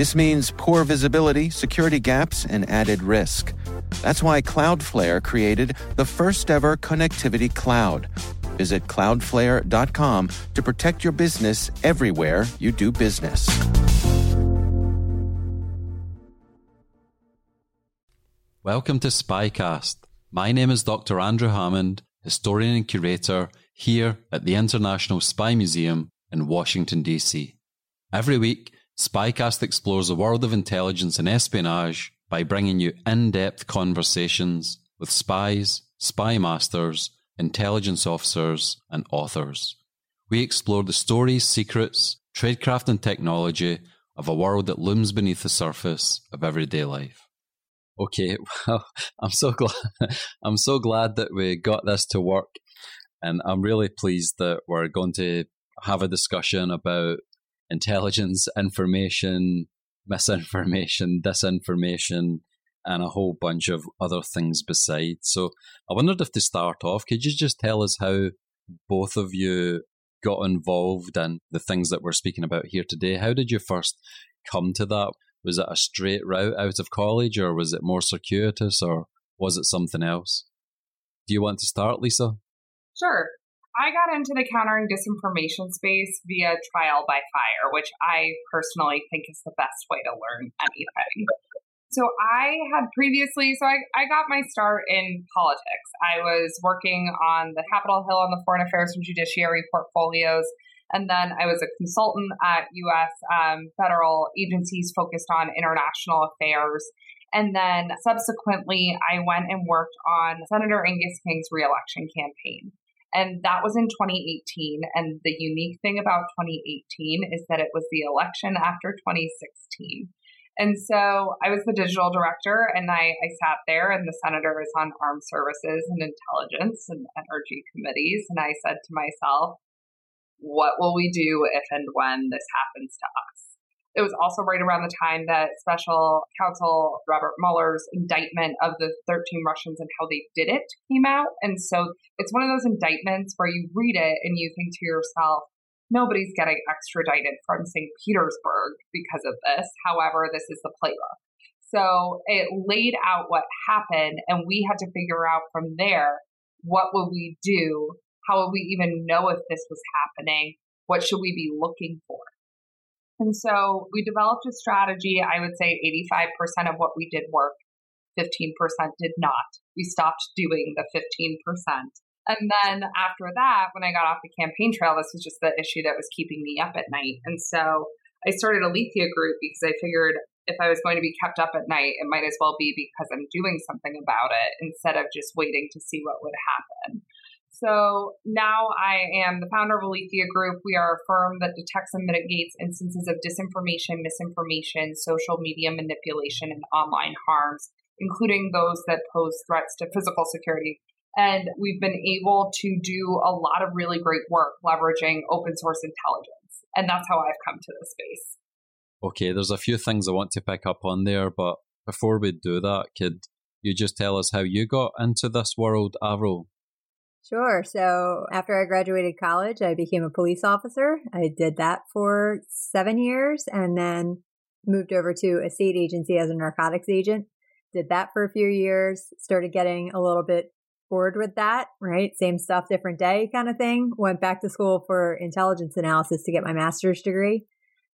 This means poor visibility, security gaps, and added risk. That's why Cloudflare created the first ever connectivity cloud. Visit cloudflare.com to protect your business everywhere you do business. Welcome to Spycast. My name is Dr. Andrew Hammond, historian and curator here at the International Spy Museum in Washington, D.C. Every week, Spycast explores the world of intelligence and espionage by bringing you in depth conversations with spies, spy masters, intelligence officers, and authors. We explore the stories, secrets, tradecraft, and technology of a world that looms beneath the surface of everyday life. Okay, well, I'm so glad I'm so glad that we got this to work, and I'm really pleased that we're going to have a discussion about intelligence, information, misinformation, disinformation, and a whole bunch of other things besides. So I wondered if to start off, could you just tell us how both of you got involved in the things that we're speaking about here today? How did you first come to that? Was it a straight route out of college, or was it more circuitous, or was it something else? Do you want to start, Lisa? Sure. I got into the countering disinformation space via trial by fire, which I personally think is the best way to learn anything. So I had previously, so I, I got my start in politics. I was working on the Capitol Hill on the Foreign Affairs and Judiciary portfolios. And then I was a consultant at US um, federal agencies focused on international affairs. And then subsequently, I went and worked on Senator Angus King's reelection campaign. And that was in 2018. And the unique thing about 2018 is that it was the election after 2016. And so I was the digital director and I, I sat there and the senator is on armed services and intelligence and energy committees. And I said to myself, what will we do if and when this happens to us? It was also right around the time that special counsel Robert Mueller's indictment of the 13 Russians and how they did it came out. And so it's one of those indictments where you read it and you think to yourself, nobody's getting extradited from St. Petersburg because of this. However, this is the playbook. So it laid out what happened, and we had to figure out from there what would we do? How would we even know if this was happening? What should we be looking for? And so we developed a strategy. I would say 85% of what we did work, 15% did not. We stopped doing the 15%. And then after that, when I got off the campaign trail, this was just the issue that was keeping me up at night. And so I started Alethea Group because I figured if I was going to be kept up at night, it might as well be because I'm doing something about it instead of just waiting to see what would happen. So now I am the founder of Alethea Group. We are a firm that detects and mitigates instances of disinformation, misinformation, social media manipulation, and online harms, including those that pose threats to physical security. And we've been able to do a lot of really great work leveraging open source intelligence. And that's how I've come to this space. Okay, there's a few things I want to pick up on there, but before we do that, could you just tell us how you got into this world, Avril? Sure. So after I graduated college, I became a police officer. I did that for seven years and then moved over to a state agency as a narcotics agent. Did that for a few years, started getting a little bit bored with that, right? Same stuff, different day kind of thing. Went back to school for intelligence analysis to get my master's degree.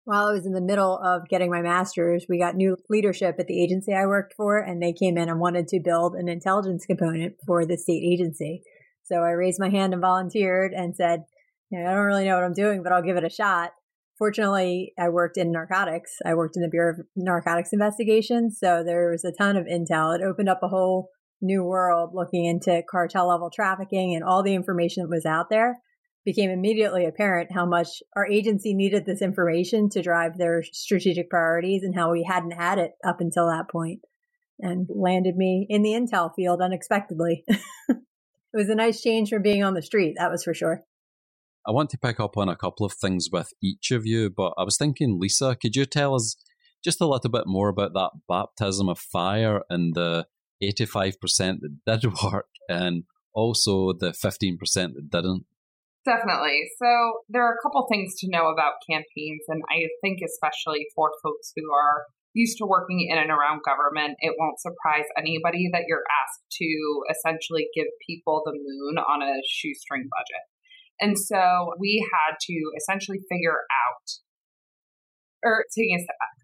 While I was in the middle of getting my master's, we got new leadership at the agency I worked for, and they came in and wanted to build an intelligence component for the state agency. So I raised my hand and volunteered and said, you know, I don't really know what I'm doing, but I'll give it a shot. Fortunately, I worked in narcotics. I worked in the Bureau of Narcotics Investigations. So there was a ton of intel. It opened up a whole new world looking into cartel level trafficking and all the information that was out there. Became immediately apparent how much our agency needed this information to drive their strategic priorities and how we hadn't had it up until that and landed me in the intel field unexpectedly. it was a nice change from being on the street, that was for sure. I want to pick up on a couple of things with each of you, but I was thinking, Lisa, could you tell us just a little bit more about that baptism of fire and the 85% that did work and also the 15% that didn't? Definitely. So there are a couple things to know about campaigns, and I think especially for folks who are used to working in and around government, it won't surprise anybody that you're asked to essentially give people the moon on a shoestring budget. And so we had to essentially figure out, or taking a step back,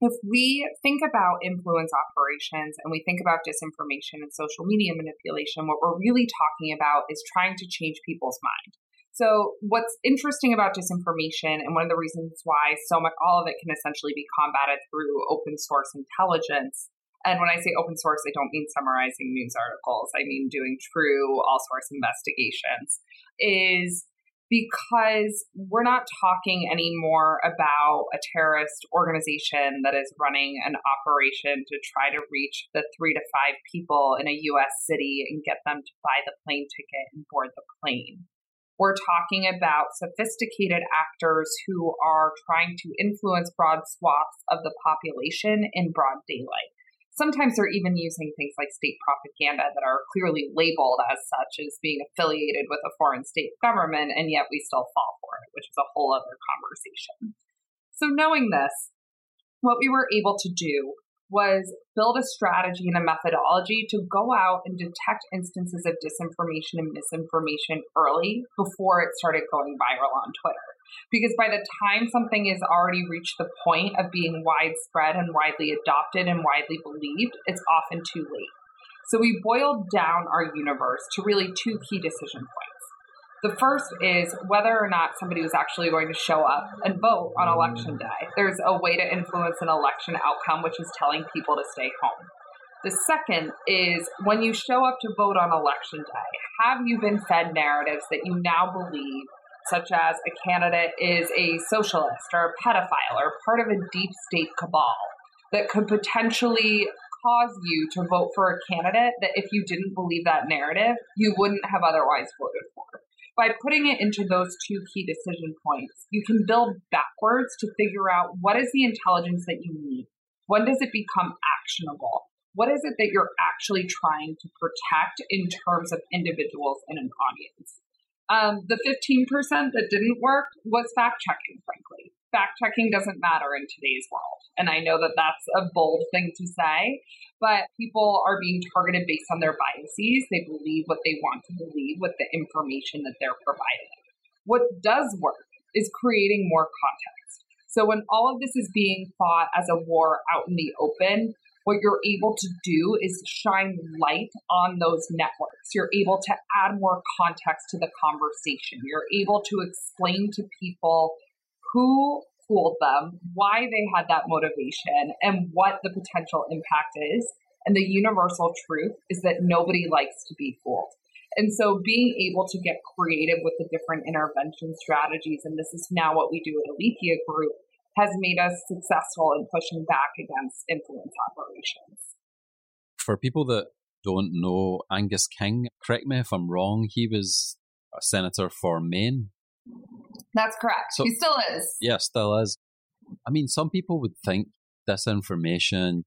if we think about influence operations and we think about disinformation and social media manipulation, what we're really talking about is trying to change people's mind. So, what's interesting about disinformation, and one of the reasons why so much all of it can essentially be combated through open source intelligence. And when I say open source, I don't mean summarizing news articles, I mean doing true all source investigations, is because we're not talking anymore about a terrorist organization that is running an operation to try to reach the three to five people in a US city and get them to buy the plane ticket and board the plane. We're talking about sophisticated actors who are trying to influence broad swaths of the population in broad daylight. Sometimes they're even using things like state propaganda that are clearly labeled as such as being affiliated with a foreign state government, and yet we still fall for it, which is a whole other conversation. So, knowing this, what we were able to do was build a strategy and a methodology to go out and detect instances of disinformation and misinformation early before it started going viral on Twitter. Because by the time something has already reached the point of being widespread and widely adopted and widely believed, it's often too late. So we boiled down our universe to really two key decision points. The first is whether or not somebody was actually going to show up and vote on election day. There's a way to influence an election outcome, which is telling people to stay home. The second is when you show up to vote on election day, have you been fed narratives that you now believe such as a candidate is a socialist or a pedophile or part of a deep state cabal that could potentially cause you to vote for a candidate that if you didn't believe that narrative, you wouldn't have otherwise voted. By putting it into those two key decision points, you can build backwards to figure out what is the intelligence that you need? When does it become actionable? What is it that you're actually trying to protect in terms of individuals and an audience? Um, the 15% that didn't work was fact checking, frankly. Fact checking doesn't matter in today's world. And I know that that's a bold thing to say, but people are being targeted based on their biases. They believe what they want to believe with the information that they're providing. What does work is creating more context. So when all of this is being fought as a war out in the open, what you're able to do is shine light on those networks. You're able to add more context to the conversation. You're able to explain to people who fooled them, why they had that motivation, and what the potential impact is. And the universal truth is that nobody likes to be fooled. And so being able to get creative with the different intervention strategies, and this is now what we do at Alethea Group, has made us successful in pushing back against influence operations. For people that don't know Angus King, correct me if I'm wrong, he was a senator for Maine. That's correct. So, he still is. Yeah, still is. I mean, some people would think disinformation,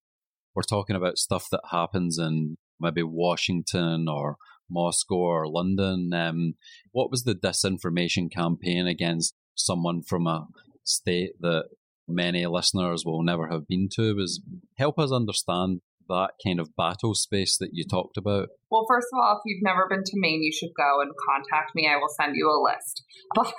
we're talking about stuff that happens in maybe Washington or Moscow or London. Um, what was the disinformation campaign against someone from a state that many listeners will never have been to was help us understand that kind of battle space that you talked about? Well, first of all, if you've never been to Maine, you should go and contact me. I will send you a list. But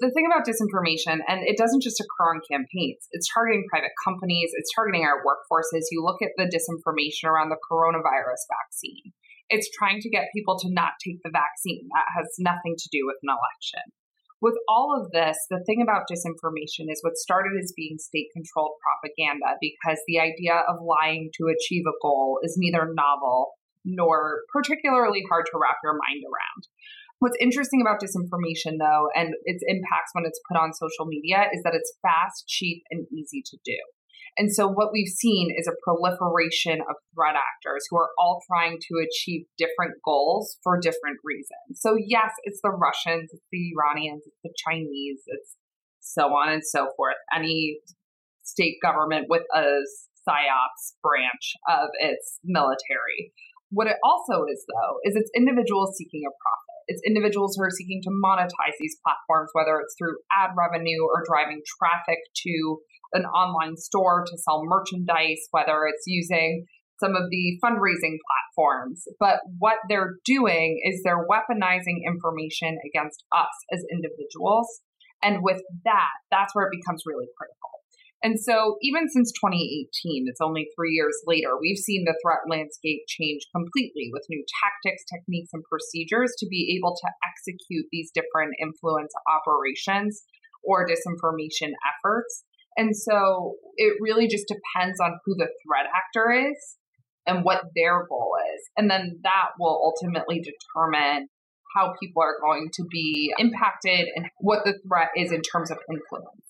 the thing about disinformation, and it doesn't just occur on campaigns, it's targeting private companies, it's targeting our workforces. You look at the disinformation around the coronavirus vaccine. It's trying to get people to not take the vaccine. That has nothing to do with an election with all of this, the thing about disinformation is what started as being state controlled propaganda because the idea of lying to achieve a goal is neither novel nor particularly hard to wrap your mind around. What's interesting about disinformation, though, and its impacts when it's put on social media, is that it's fast, cheap, and easy to do. And so what we've seen is a proliferation of threat actors who are all trying to achieve different goals for different reasons. So yes, it's the Russians, it's the Iranians, it's the Chinese, it's so on and so forth. Any state government with a psyops branch of its military. What it also is, though, is it's individuals seeking a profit. It's individuals who are seeking to monetize these platforms, whether it's through ad revenue or driving traffic to an online store to sell merchandise, whether it's using some of the fundraising platforms. But what they're doing is they're weaponizing information against us as individuals. And with that, that's where it becomes really critical. And so, even since 2018, it's only three years later, we've seen the threat landscape change completely with new tactics, techniques, and procedures to be able to execute these different influence operations or disinformation efforts. And so, it really just depends on who the threat actor is and what their goal is. And then that will ultimately determine how people are going to be impacted and what the threat is in terms of influence.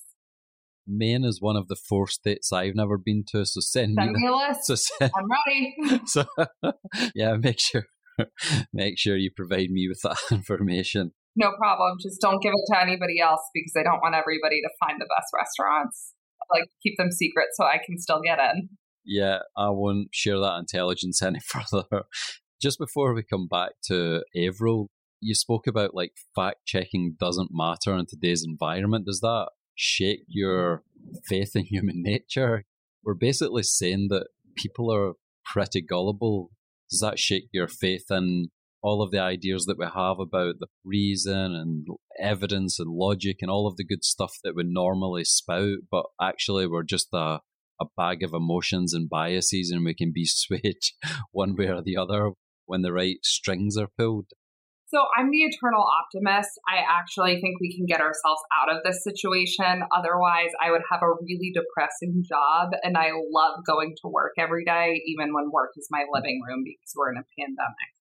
Maine is one of the four states I've never been to, so send, send me, me a list. So send, I'm ready. so yeah, make sure make sure you provide me with that information. No problem. Just don't give it to anybody else because I don't want everybody to find the best restaurants. Like keep them secret so I can still get in. Yeah, I won't share that intelligence any further. Just before we come back to Avril, you spoke about like fact checking doesn't matter in today's environment. Does that shake your faith in human nature? We're basically saying that people are pretty gullible. Does that shake your faith in all of the ideas that we have about the reason and evidence and logic and all of the good stuff that we normally spout, but actually we're just a, a bag of emotions and biases and we can be swayed one way or the other when the right strings are pulled? So I'm the eternal optimist. I actually think we can get ourselves out of this situation. Otherwise, I would have a really depressing job. And I love going to work every day, even when work is my living room because we're in a pandemic.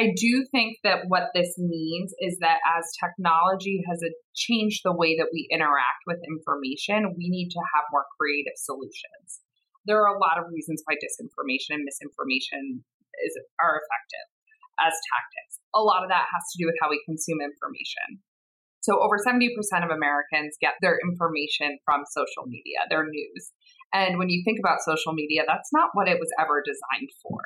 I do think that what this means is that as technology has uh, changed the way that we interact with information, we need to have more creative solutions. There are a lot of reasons why disinformation and misinformation is, are effective as tactics. A lot of that has to do with how we consume information. So, over 70% of Americans get their information from social media, their news. And when you think about social media, that's not what it was ever designed for.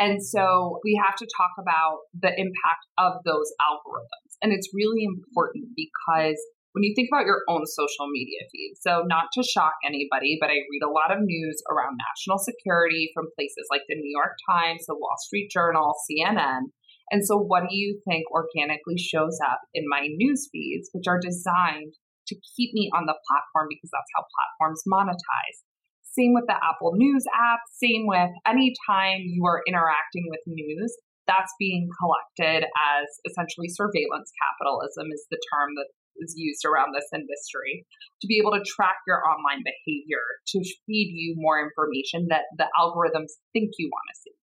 And so we have to talk about the impact of those algorithms. And it's really important because when you think about your own social media feed, so not to shock anybody, but I read a lot of news around national security from places like the New York Times, the Wall Street Journal, CNN. And so, what do you think organically shows up in my news feeds, which are designed to keep me on the platform because that's how platforms monetize? Same with the Apple News app, same with anytime you are interacting with news, that's being collected as essentially surveillance capitalism, is the term that is used around this industry to be able to track your online behavior, to feed you more information that the algorithms think you want to see.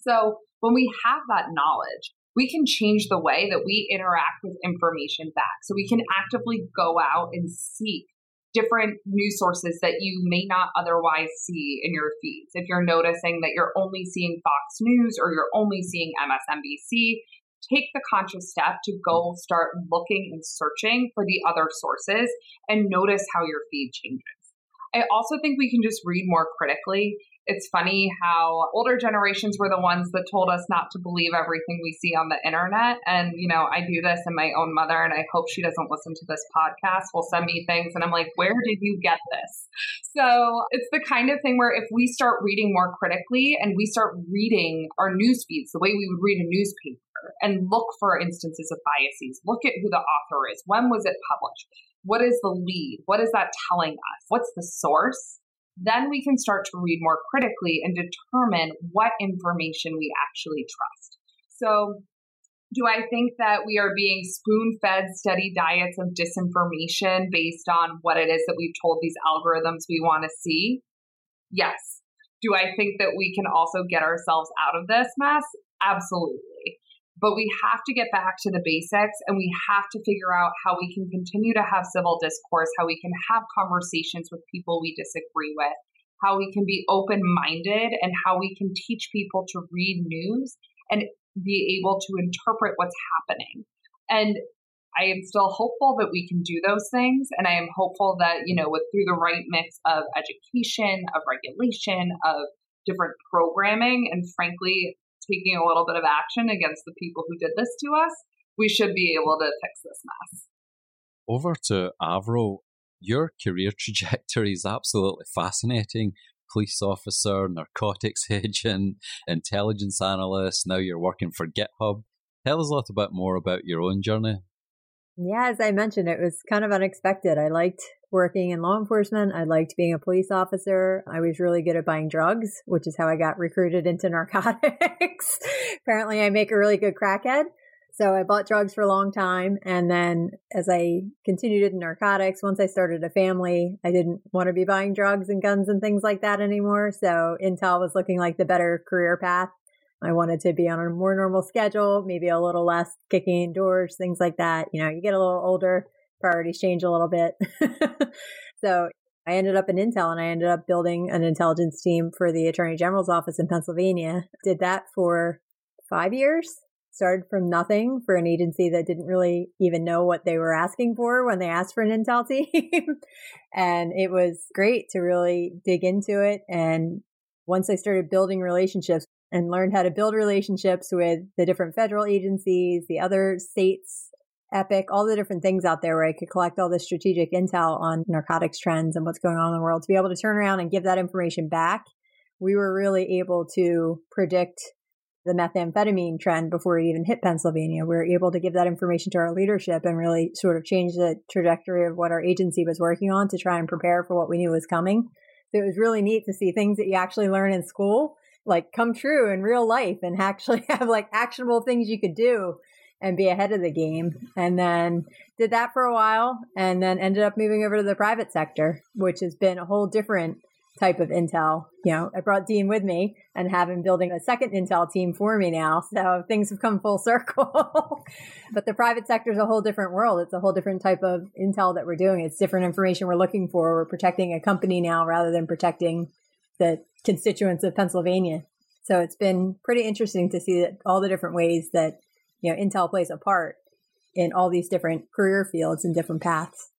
So when we have that knowledge, we can change the way that we interact with information back. So we can actively go out and seek different news sources that you may not otherwise see in your feeds. If you're noticing that you're only seeing Fox News or you're only seeing MSNBC, take the conscious step to go start looking and searching for the other sources and notice how your feed changes. I also think we can just read more critically it's funny how older generations were the ones that told us not to believe everything we see on the internet. And, you know, I do this and my own mother, and I hope she doesn't listen to this podcast, will send me things. And I'm like, where did you get this? So it's the kind of thing where if we start reading more critically and we start reading our news feeds the way we would read a newspaper and look for instances of biases, look at who the author is, when was it published? What is the lead? What is that telling us? What's the source? Then we can start to read more critically and determine what information we actually trust. So, do I think that we are being spoon fed steady diets of disinformation based on what it is that we've told these algorithms we want to see? Yes. Do I think that we can also get ourselves out of this mess? Absolutely. But we have to get back to the basics and we have to figure out how we can continue to have civil discourse, how we can have conversations with people we disagree with, how we can be open minded, and how we can teach people to read news and be able to interpret what's happening. And I am still hopeful that we can do those things. And I am hopeful that, you know, with through the right mix of education, of regulation, of different programming, and frankly, taking a little bit of action against the people who did this to us, we should be able to fix this mess. Over to Avril. Your career trajectory is absolutely fascinating. Police officer, narcotics agent, intelligence analyst. Now you're working for GitHub. Tell us a little bit more about your own journey. Yeah, as I mentioned, it was kind of unexpected. I liked working in law enforcement. I liked being a police officer. I was really good at buying drugs, which is how I got recruited into narcotics. Apparently, I make a really good crackhead. So I bought drugs for a long time. And then as I continued in narcotics, once I started a family, I didn't want to be buying drugs and guns and things like that anymore. So Intel was looking like the better career path. I wanted to be on a more normal schedule, maybe a little less kicking indoors, things like that. You know, you get a little older, priorities change a little bit. so I ended up in Intel and I ended up building an intelligence team for the Attorney General's office in Pennsylvania. Did that for five years. Started from nothing for an agency that didn't really even know what they were asking for when they asked for an Intel team. and it was great to really dig into it. And once I started building relationships and learned how to build relationships with the different federal agencies, the other states, EPIC, all the different things out there where I could collect all the strategic intel on narcotics trends and what's going on in the world to be able to turn around and give that information back. We were really able to predict the methamphetamine trend before it even hit Pennsylvania. We were able to give that information to our leadership and really sort of change the trajectory of what our agency was working on to try and prepare for what we knew was coming. So it was really neat to see things that you actually learn in school like come true in real life and actually have like actionable things you could do and be ahead of the game. And then did that for a while and then ended up moving over to the private sector, which has been a whole different type of intel. You know, I brought Dean with me and have him building a second intel team for me now. So things have come full circle. but the private sector is a whole different world. It's a whole different type of intel that we're doing. It's different information we're looking for. We're protecting a company now rather than protecting the constituents of Pennsylvania. So it's been pretty interesting to see all the different ways that, you know, Intel plays a part in all these different career fields and different paths.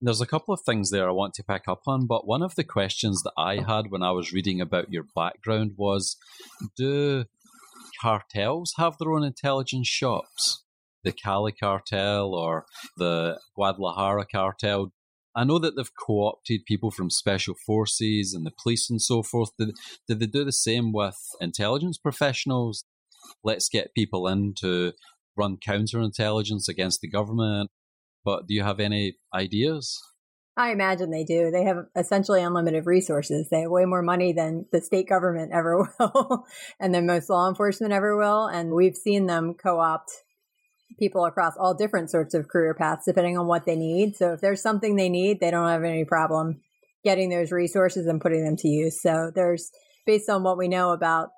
There's a couple of things there I want to pick up on, but one of the questions that I had when I was reading about your background was do cartels have their own intelligence shops? The Cali cartel or the Guadalajara cartel, I know that they've co-opted people from special forces and the police and so forth. Did, did they do the same with intelligence professionals? Let's get people in to run counterintelligence against the government. But do you have any ideas? I imagine they do. They have essentially unlimited resources. They have way more money than the state government ever will and than most law enforcement ever will. And we've seen them co opt people across all different sorts of career paths depending on what they need. So if there's something they need, they don't have any problem getting those resources and putting them to use. So there's based on what we know about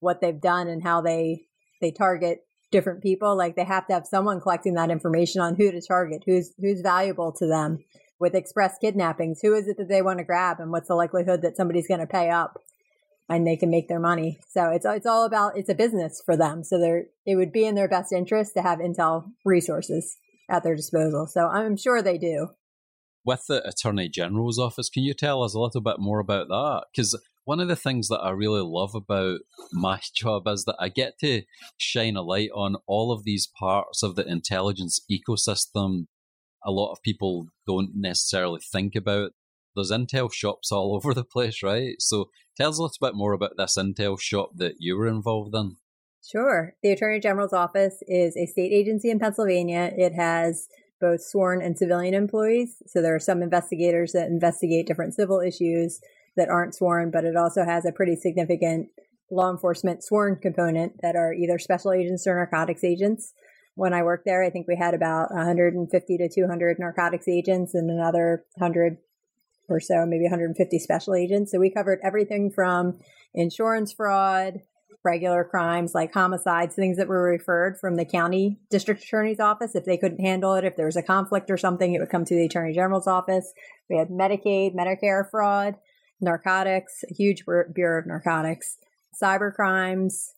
what they've done and how they they target different people, like they have to have someone collecting that information on who to target, who's who's valuable to them. With express kidnappings, who is it that they want to grab and what's the likelihood that somebody's going to pay up? and they can make their money. So it's it's all about it's a business for them. So they're it would be in their best interest to have Intel resources at their disposal. So I'm sure they do. With the Attorney General's office, can you tell us a little bit more about that? Because one of the things that I really love about my job is that I get to shine a light on all of these parts of the intelligence ecosystem. A lot of people don't necessarily think about there's Intel shops all over the place, right? So tell us a little bit more about this Intel shop that you were involved in. Sure. The Attorney General's office is a state agency in Pennsylvania. It has both sworn and civilian employees. So there are some investigators that investigate different civil issues that aren't sworn, but it also has a pretty significant law enforcement sworn component that are either special agents or narcotics agents. When I worked there, I think we had about 150 to 200 narcotics agents and another 100 or so, maybe 150 special agents. So we covered everything from insurance fraud regular crimes like homicides, things that were referred from the county district attorney's office. If they couldn't handle it, if there was a conflict or something, it would come to the attorney general's office. We had Medicaid, Medicare fraud, narcotics, a huge bureau of narcotics, cyber crimes,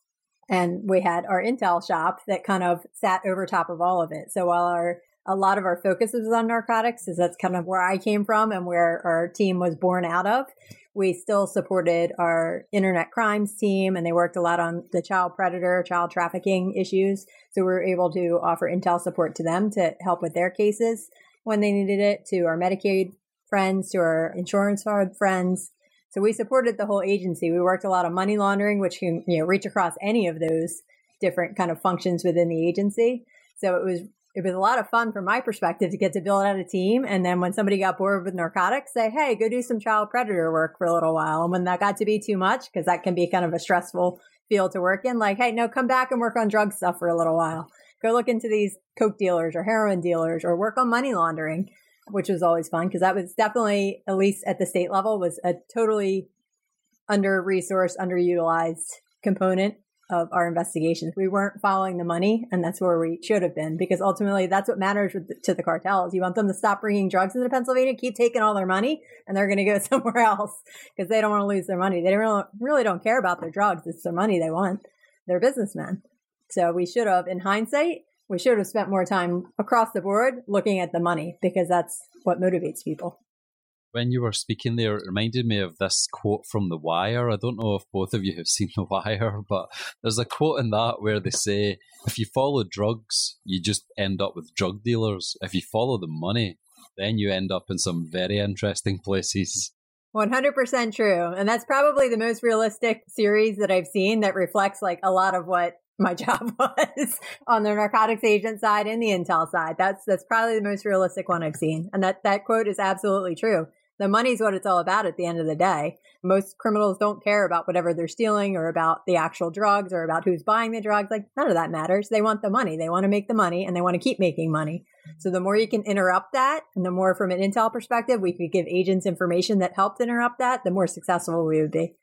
and we had our intel shop that kind of sat over top of all of it. So while our a lot of our focus is on narcotics, is that's kind of where I came from and where our team was born out of. We still supported our internet crimes team and they worked a lot on the child predator, child trafficking issues. So we were able to offer intel support to them to help with their cases when they needed it, to our Medicaid friends, to our insurance fraud friends. So we supported the whole agency. We worked a lot of money laundering, which can you know reach across any of those different kind of functions within the agency. So it was it was a lot of fun from my perspective to get to build out a team. And then when somebody got bored with narcotics, say, hey, go do some child predator work for a little while. And when that got to be too much, because that can be kind of a stressful field to work in, like, hey, no, come back and work on drug stuff for a little while. Go look into these coke dealers or heroin dealers or work on money laundering, which was always fun because that was definitely, at least at the state level, was a totally under resourced, underutilized component of our investigations. We weren't following the money, and that's where we should have been because ultimately that's what matters the, to the cartels. You want them to stop bringing drugs into Pennsylvania, keep taking all their money, and they're going to go somewhere else because they don't want to lose their money. They really, really don't care about their drugs. It's their money they want. They're businessmen. So we should have, in hindsight, we should have spent more time across the board looking at the money because that's what motivates people when you were speaking there, it reminded me of this quote from The Wire. I don't know if both of you have seen The Wire, but there's a quote in that where they say, if you follow drugs, you just end up with drug dealers. If you follow the money, then you end up in some very interesting places. 100% true. And that's probably the most realistic series that I've seen that reflects like a lot of what my job was on the narcotics agent side and the intel side. That's that's probably the most realistic one I've seen. And that that quote is absolutely true. The money's what it's all about at the end of the day. Most criminals don't care about whatever they're stealing or about the actual drugs or about who's buying the drugs. Like none of that matters. They want the money. They want to make the money and they want to keep making money. So the more you can interrupt that and the more from an intel perspective we could give agents information that helped interrupt that, the more successful we would be.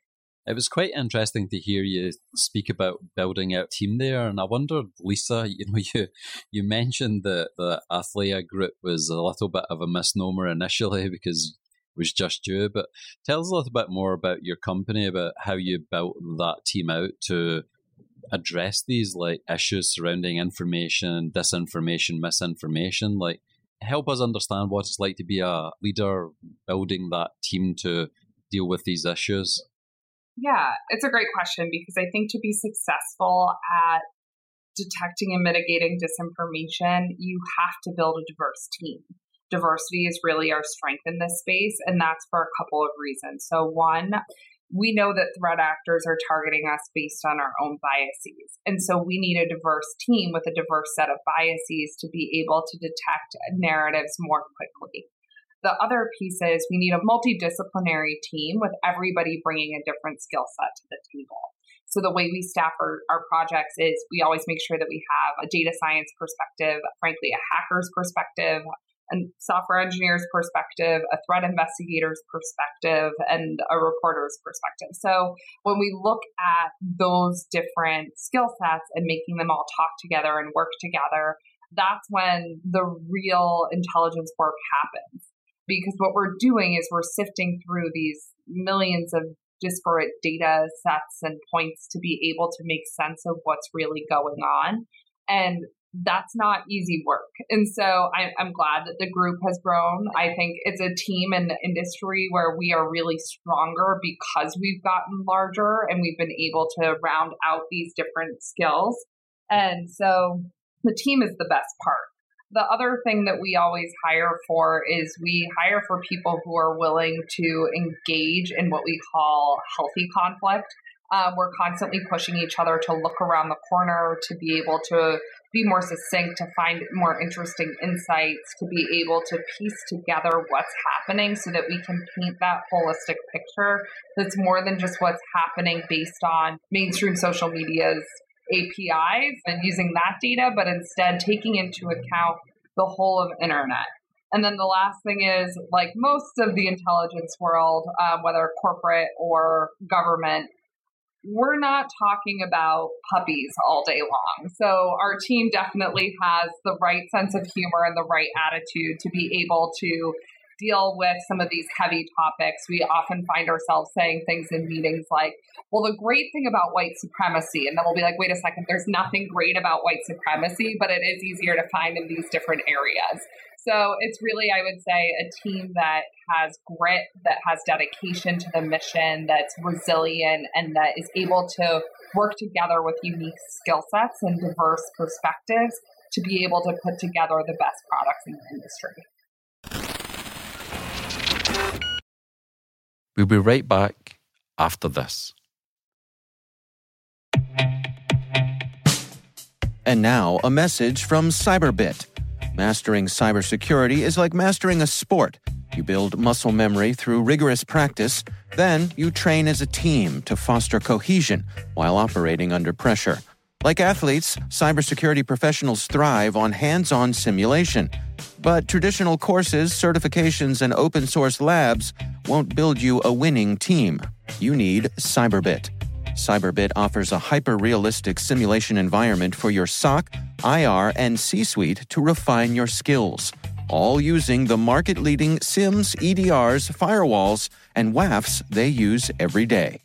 It was quite interesting to hear you speak about building out team there, and I wondered, Lisa, you know, you you mentioned that the Alethea group was a little bit of a misnomer initially because it was just you. But tell us a little bit more about your company, about how you built that team out to address these like issues surrounding information, disinformation, misinformation. Like, help us understand what it's like to be a leader building that team to deal with these issues. Yeah, it's a great question because I think to be successful at detecting and mitigating disinformation, you have to build a diverse team diversity is really our strength in this space, and that's for a couple of reasons. So, one, we know that threat actors are targeting us based on our own biases. And so we need a diverse team with a diverse set of biases to be able to detect narratives more quickly. The other piece is we need a multidisciplinary team with everybody bringing a different skill set to the table. So the way we staff our, our projects is we always make sure that we have a data science perspective, frankly, a hacker's perspective, a software engineer's perspective, a threat investigator's perspective, and a reporter's perspective. So when we look at those different skill sets and making them all talk together and work together, that's when the real intelligence work happens. Because what we're doing is we're sifting through these millions of disparate data sets and points to be able to make sense of what's really going on. And that's not easy work. And so I, am glad that the group has grown. I think it's a team in the industry where we are really stronger because we've gotten larger and we've been able to round out these different skills. And so the team is the best part. The other thing that we always hire for is we hire for people who are willing to engage in what we call healthy conflict. Um, we're constantly pushing each other to look around the corner, to be able to be more succinct, to find more interesting insights, to be able to piece together what's happening so that we can paint that holistic picture that's more than just what's happening based on mainstream social media's APIs and using that data, but instead taking into account the whole of internet. And then the last thing is, like most of the intelligence world, um, whether corporate or government, we're not talking about puppies all day long. So our team definitely has the right sense of humor and the right attitude to be able to deal with some of these heavy topics. We often find ourselves saying things in meetings like, well, the great thing about white supremacy, and then we'll be like, wait a second, there's nothing great about white supremacy, but it is easier to find in these different areas. So it's really, I would say, a team that has grit, that has dedication to the mission, that's resilient, and that is able to work together with unique skill sets and diverse perspectives to be able to put together the best products in the industry. We'll be right back after this. And now, a message from Cyberbit. Mastering cybersecurity is like mastering a sport. You build muscle memory through rigorous practice, then you train as a team to foster cohesion while operating under pressure. Like athletes, cybersecurity professionals thrive on hands on simulation. But traditional courses, certifications, and open source labs won't build you a winning team. You need Cyberbit. Cyberbit offers a hyper realistic simulation environment for your SOC, IR, and C suite to refine your skills, all using the market leading SIEMs, EDRs, firewalls, and WAFs they use every day.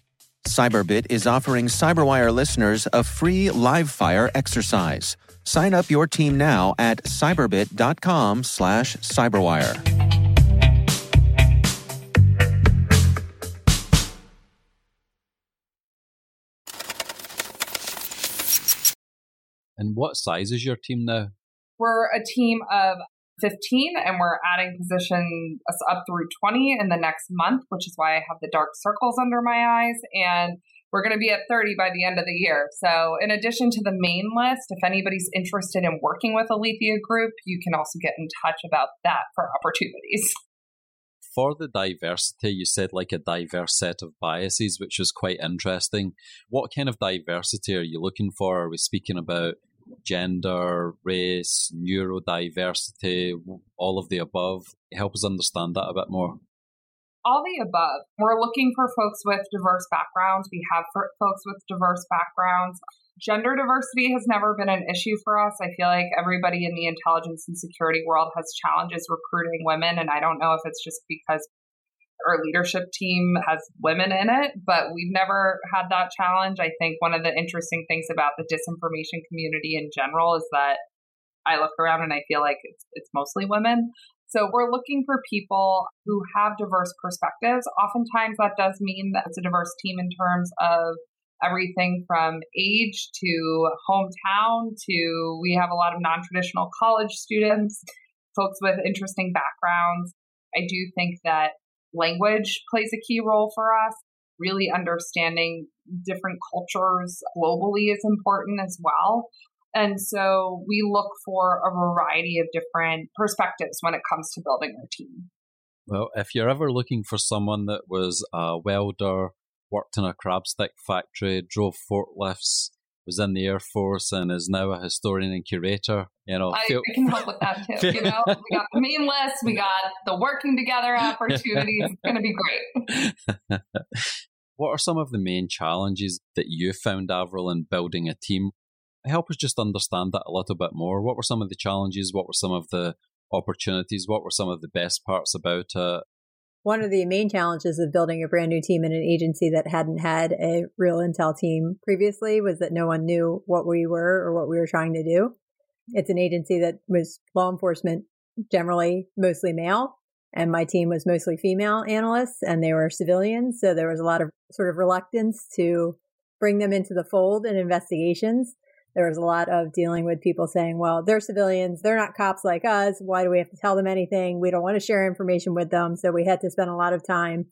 Cyberbit is offering Cyberwire listeners a free live fire exercise. Sign up your team now at cyberbit.com slash cyberwire. And what size is your team now? We're a team of 15 and we're adding positions up through 20 in the next month, which is why I have the dark circles under my eyes. And we're going to be at 30 by the end of the year. So, in addition to the Maine list, if anybody's interested in working with Alethea Group, you can also get in touch about that for opportunities. For the diversity, you said like a diverse set of biases, which is quite interesting. What kind of diversity are you looking for? Are we speaking about gender, race, neurodiversity, all of the above? Help us understand that a bit more. All the above. We're looking for folks with diverse backgrounds. We have folks with diverse backgrounds. Gender diversity has never been an issue for us. I feel like everybody in the intelligence and security world has challenges recruiting women, and I don't know if it's just because our leadership team has women in it, but we've never had that challenge. I think one of the interesting things about the disinformation community in general is that I look around and I feel like it's, it's mostly women. So we're looking for people who have diverse perspectives. Oftentimes that does mean that it's a diverse team in terms of everything from age to hometown to we have a lot of non-traditional college students, folks with interesting backgrounds. I do think that language plays a key role for us. Really understanding different cultures globally is important as well. And so we look for a variety of different perspectives when it comes to building our team. Well, if you're ever looking for someone that was a welder, worked in a crab stick factory, drove forklifts, was in the Air Force and is now a historian and curator. You know, I, feel, I can help with that too. you know, we got the Maine list, we got the working together opportunities. It's going to be great. what are some of the main challenges that you found, Avril, in building a team? Help us just understand that a little bit more. What were some of the challenges? What were some of the opportunities? What were some of the best parts about it? one of the main challenges of building a brand new team in an agency that hadn't had a real intel team previously was that no one knew what we were or what we were trying to do. It's an agency that was law enforcement generally mostly male and my team was mostly female analysts and they were civilians. So there was a lot of sort of reluctance to bring them into the fold in investigations there was a lot of dealing with people saying, well, they're civilians. They're not cops like us. Why do we have to tell them anything? We don't want to share information with them. So we had to spend a lot of time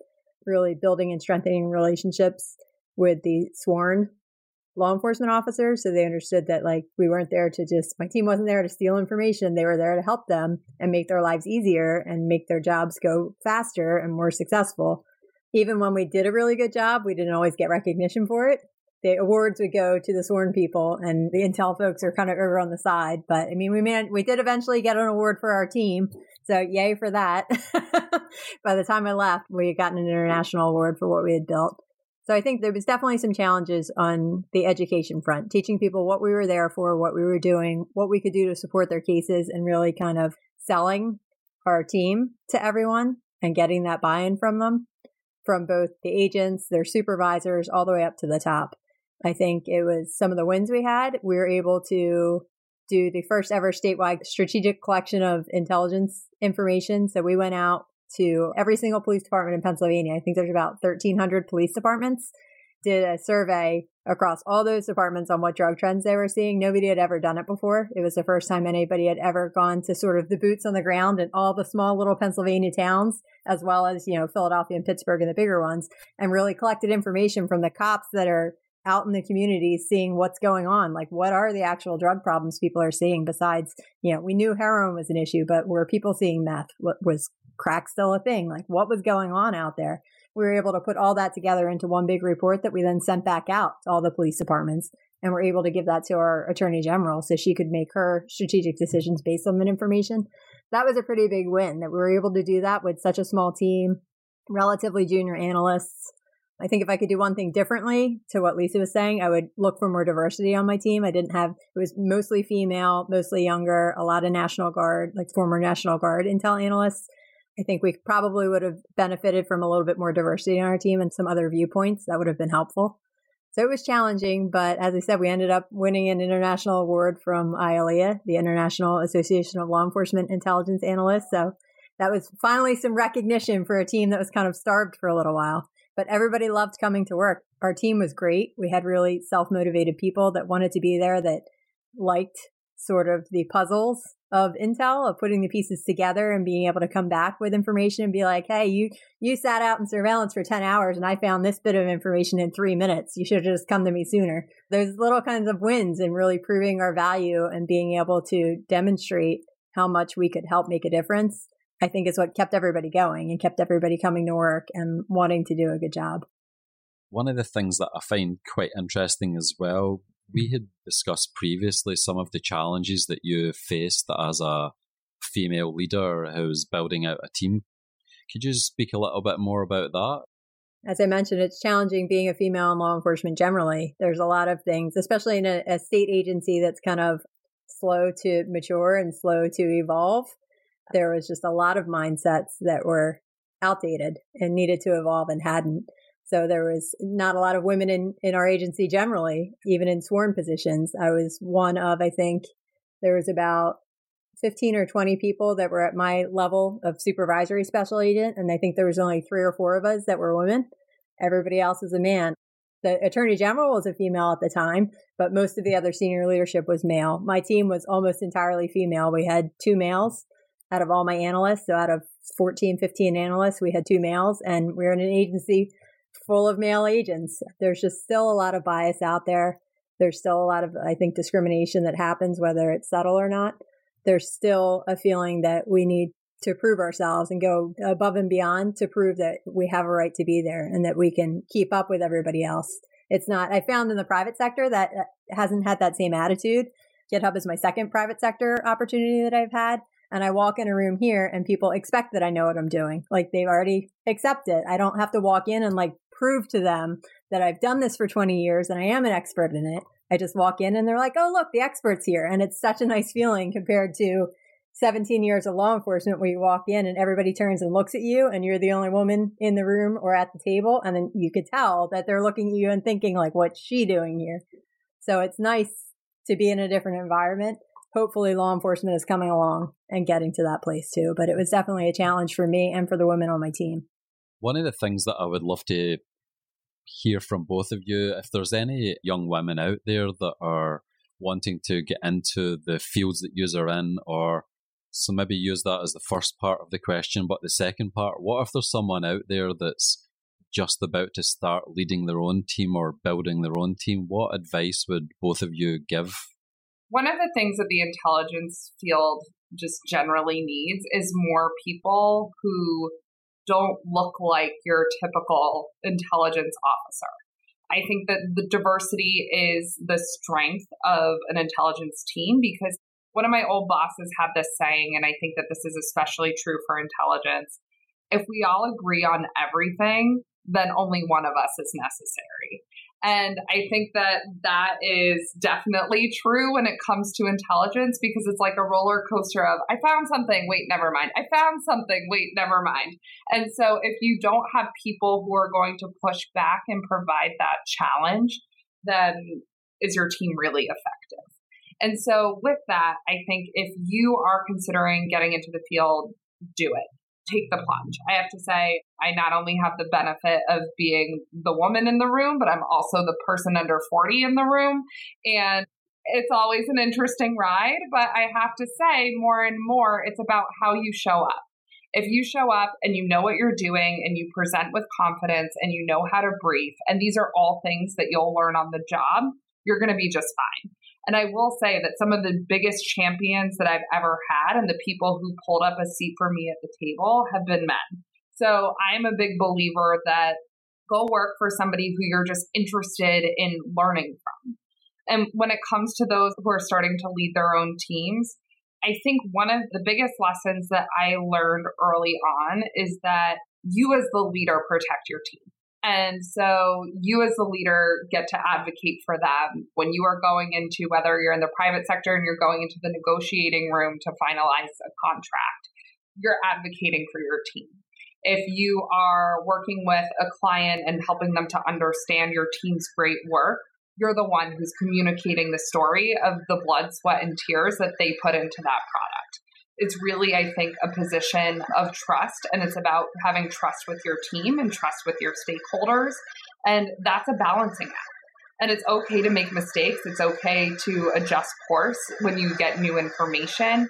really building and strengthening relationships with the sworn law enforcement officers. So they understood that like we weren't there to just, my team wasn't there to steal information. They were there to help them and make their lives easier and make their jobs go faster and more successful. Even when we did a really good job, we didn't always get recognition for it the awards would go to the sworn people and the intel folks are kind of over on the side. But I mean, we man, we did eventually get an award for our team. So yay for that. By the time I left, we had gotten an international award for what we had built. So I think there was definitely some challenges on the education front, teaching people what we were there for, what we were doing, what we could do to support their cases, and really kind of selling our team to everyone and getting that buy in from them, from both the agents, their supervisors, all the way up to the top. I think it was some of the wins we had. We were able to do the first ever statewide strategic collection of intelligence information. So we went out to every single police department in Pennsylvania. I think there's about 1,300 police departments. Did a survey across all those departments on what drug trends they were seeing. Nobody had ever done it before. It was the first time anybody had ever gone to sort of the boots on the ground in all the small little Pennsylvania towns, as well as, you know, Philadelphia and Pittsburgh and the bigger ones, and really collected information from the cops that are out in the community seeing what's going on like what are the actual drug problems people are seeing besides you know we knew heroin was an issue but were people seeing meth what was crack still a thing? Like what was going on out there? We were able to put all that together into one big report that we then sent back out to all the police departments and we're able to give that to our attorney general so she could make her strategic decisions based on that information. That was a pretty big win that we were able to do that with such a small team, relatively junior analysts. I think if I could do one thing differently to what Lisa was saying, I would look for more diversity on my team. I didn't have, it was mostly female, mostly younger, a lot of National Guard, like former National Guard intel analysts. I think we probably would have benefited from a little bit more diversity in our team and some other viewpoints. That would have been helpful. So it was challenging, but as I said, we ended up winning an international award from IALIA, the International Association of Law Enforcement Intelligence Analysts. So that was finally some recognition for a team that was kind of starved for a little while. But everybody loved coming to work. Our team was great. We had really self motivated people that wanted to be there, that liked sort of the puzzles of intel of putting the pieces together and being able to come back with information and be like hey you you sat out in surveillance for 10 hours and i found this bit of information in three minutes you should have just come to me sooner there's little kinds of wins in really proving our value and being able to demonstrate how much we could help make a difference i think is what kept everybody going and kept everybody coming to work and wanting to do a good job one of the things that I find quite interesting as well we had discussed previously some of the challenges that you faced as a female leader who's building out a team. Could you speak a little bit more about that? As I mentioned, it's challenging being a female in law enforcement generally. There's a lot of things, especially in a, a state agency that's kind of slow to mature and slow to evolve. There was just a lot of mindsets that were outdated and needed to evolve and hadn't. So there was not a lot of women in, in our agency generally, even in sworn positions. I was one of, I think there was about 15 or 20 people that were at my level of supervisory special agent. And I think there was only three or four of us that were women. Everybody else was a man. The attorney general was a female at the time, but most of the other senior leadership was male. My team was almost entirely female. We had two males out of all my analysts. So out of 14, 15 analysts, we had two males and we we're in an agency full of male agents. There's just still a lot of bias out there. There's still a lot of, I think, discrimination that happens, whether it's subtle or not. There's still a feeling that we need to prove ourselves and go above and beyond to prove that we have a right to be there and that we can keep up with everybody else. It's not, I found in the private sector that uh, hasn't had that same attitude. GitHub is my second private sector opportunity that I've had and I walk in a room here and people expect that I know what I'm doing. Like they've already accepted. I don't have to walk in and like prove to them that I've done this for 20 years and I am an expert in it. I just walk in and they're like, oh, look, the expert's here. And it's such a nice feeling compared to 17 years of law enforcement where you walk in and everybody turns and looks at you and you're the only woman in the room or at the table. And then you could tell that they're looking at you and thinking like, what's she doing here? So it's nice to be in a different environment. Hopefully law enforcement is coming along and getting to that place too. But it was definitely a challenge for me and for the women on my team. One of the things that I would love to hear from both of you if there's any young women out there that are wanting to get into the fields that you are in, or so maybe use that as the first part of the question. But the second part, what if there's someone out there that's just about to start leading their own team or building their own team? What advice would both of you give? One of the things that the intelligence field just generally needs is more people who don't look like your typical intelligence officer. I think that the diversity is the strength of an intelligence team because one of my old bosses had this saying, and I think that this is especially true for intelligence. If we all agree on everything, then only one of us is necessary. And I think that that is definitely true when it comes to intelligence because it's like a roller coaster of, I found something, wait, never mind. I found something, wait, never mind. And so if you don't have people who are going to push back and provide that challenge, then is your team really effective? And so with that, I think if you are considering getting into the field, do it take the plunge. I have to say, I not only have the benefit of being the woman in the room, but I'm also the person under 40 in the room. And it's always an interesting ride, but I have to say, more and more, it's about how you show up. If you show up and you know what you're doing and you present with confidence and you know how to brief, and these are all things that you'll learn on the job, you're going to be just fine. And I will say that some of the biggest champions that I've ever had and the people who pulled up a seat for me at the table have been men. So I'm a big believer that go work for somebody who you're just interested in learning from. And when it comes to those who are starting to lead their own teams, I think one of the biggest lessons that I learned early on is that you as the leader protect your team. And so you as the leader get to advocate for them when you are going into whether you're in the private sector and you're going into the negotiating room to finalize a contract, you're advocating for your team. If you are working with a client and helping them to understand your team's great work, you're the one who's communicating the story of the blood, sweat, and tears that they put into that product it's really, I think, a position of trust. And it's about having trust with your team and trust with your stakeholders. And that's a balancing act. And it's okay to make mistakes. It's okay to adjust course when you get new information.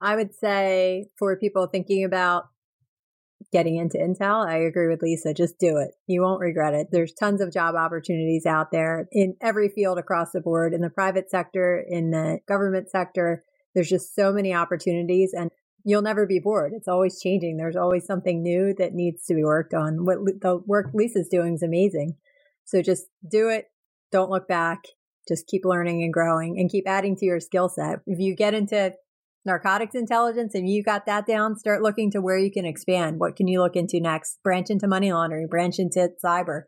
I would say for people thinking about getting into Intel, I agree with Lisa. Just do it. You won't regret it. There's tons of job opportunities out there in every field across the board, in the private sector, in the government sector. There's just so many opportunities and you'll never be bored. It's always changing. There's always something new that needs to be worked on. What the work Lisa's doing is amazing. So just do it. Don't look back. Just keep learning and growing and keep adding to your skill set. If you get into narcotics intelligence and you got that down, start looking to where you can expand. What can you look into next? Branch into money laundering, branch into cyber.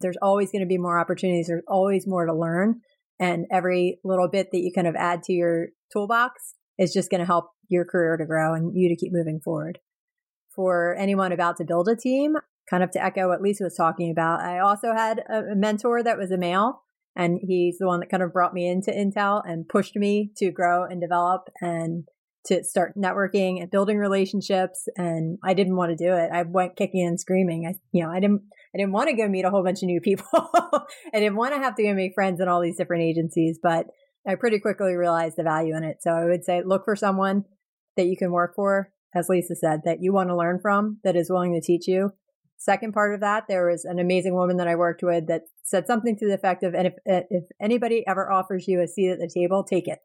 There's always going to be more opportunities. There's always more to learn. And every little bit that you kind of add to your toolbox is just going to help your career to grow and you to keep moving forward. For anyone about to build a team, kind of to echo what Lisa was talking about, I also had a mentor that was a male and he's the one that kind of brought me into Intel and pushed me to grow and develop and to start networking and building relationships. And I didn't want to do it. I went kicking and screaming. I, you know, I didn't, I didn't want to go meet a whole bunch of new people. I didn't want to have to go make friends in all these different agencies, but I pretty quickly realized the value in it. So I would say look for someone that you can work for, as Lisa said, that you want to learn from, that is willing to teach you. Second part of that, there was an amazing woman that I worked with that said something to the effect of, and if, eh, if anybody ever offers you a seat at the table, take it.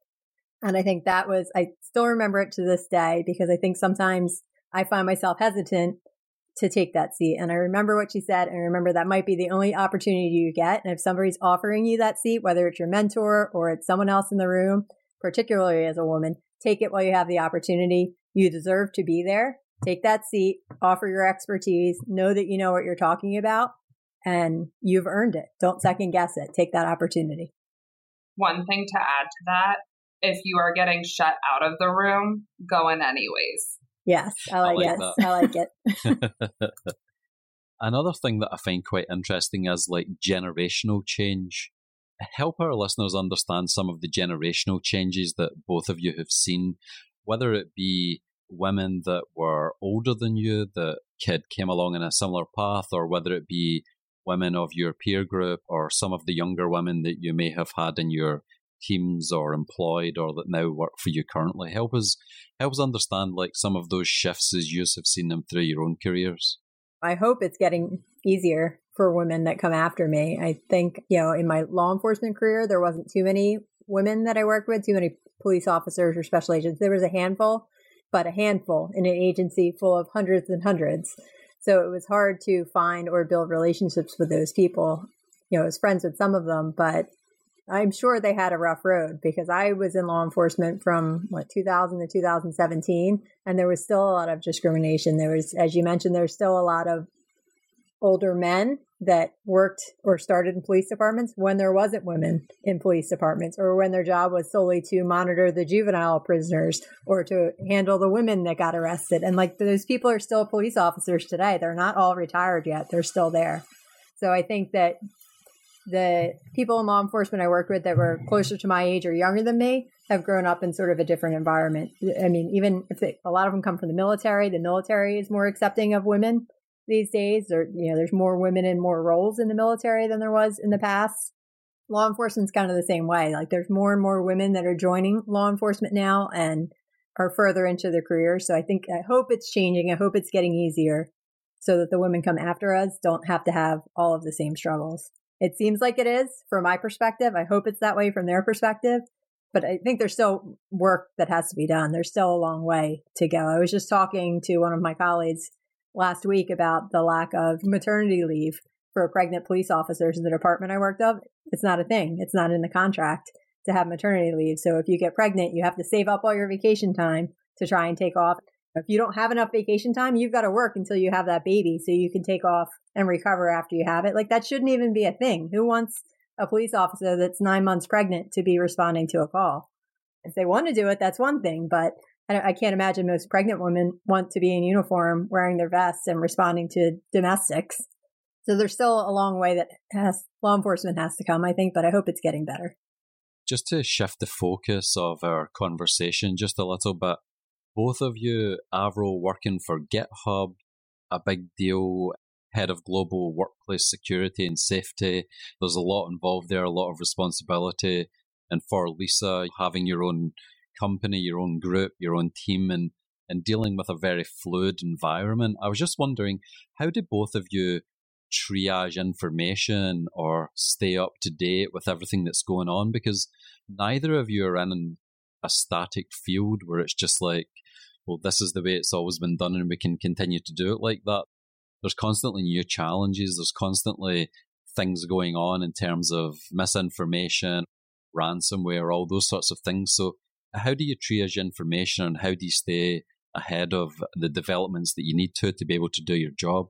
And I think that was, I still remember it to this day because I think sometimes I find myself hesitant to take that seat. And I remember what she said, and I remember that might be the only opportunity you get. And if somebody's offering you that seat, whether it's your mentor or it's someone else in the room, particularly as a woman, take it while you have the opportunity. You deserve to be there. Take that seat, offer your expertise, know that you know what you're talking about, and you've earned it. Don't second guess it. Take that opportunity. One thing to add to that if you are getting shut out of the room, go in anyways Yes, I like, I like it. I like it. Another thing that I find quite interesting is like generational change. Help our listeners understand some of the generational changes that both of you have seen, whether it be women that were older than you that kid came along in a similar path, or whether it be women of your peer group or some of the younger women that you may have had in your teams or employed or that now work for you currently? Help us help us understand like some of those shifts as you have seen them through your own careers. I hope it's getting easier for women that come after me. I think, you know, in my law enforcement career, there wasn't too many women that I worked with, too many police officers or special agents. There was a handful, but a handful in an agency full of hundreds and hundreds. So it was hard to find or build relationships with those people. You know, I was friends with some of them, but I'm sure they had a rough road because I was in law enforcement from what 2000 to 2017, and there was still a lot of discrimination. There was, as you mentioned, there's still a lot of older men that worked or started in police departments when there wasn't women in police departments or when their job was solely to monitor the juvenile prisoners or to handle the women that got arrested. And like those people are still police officers today. They're not all retired yet. They're still there. So I think that the people in law enforcement I worked with that were closer to my age or younger than me have grown up in sort of a different environment. I mean, even if they, a lot of them come from the military, the military is more accepting of women these days. There, you know, there's more women in more roles in the military than there was in the past. Law enforcement's kind of the same way. Like there's more and more women that are joining law enforcement now and are further into their careers. So I think, I hope it's changing. I hope it's getting easier so that the women come after us don't have to have all of the same struggles. It seems like it is from my perspective. I hope it's that way from their perspective, but I think there's still work that has to be done. There's still a long way to go. I was just talking to one of my colleagues last week about the lack of maternity leave for pregnant police officers in the department I worked of. It's not a thing. It's not in the contract to have maternity leave. So if you get pregnant, you have to save up all your vacation time to try and take off. If you don't have enough vacation time, you've got to work until you have that baby so you can take off and recover after you have it. Like that shouldn't even be a thing. Who wants a police officer that's nine months pregnant to be responding to a call? If they want to do it, that's one thing, but I, I can't imagine most pregnant women want to be in uniform, wearing their vests and responding to domestics. So there's still a long way that has, law enforcement has to come, I think, but I hope it's getting better. Just to shift the focus of our conversation just a little bit, both of you, Avril, working for GitHub, a big deal, head of global workplace security and safety. There's a lot involved there, a lot of responsibility. And for Lisa, having your own company, your own group, your own team, and and dealing with a very fluid environment. I was just wondering, how do both of you triage information or stay up to date with everything that's going on? Because neither of you are in a static field where it's just like, well, this is the way it's always been done and we can continue to do it like that. There's constantly new challenges. There's constantly things going on in terms of misinformation, ransomware, all those sorts of things. So how do you triage information and how do you stay ahead of the developments that you need to to be able to do your job?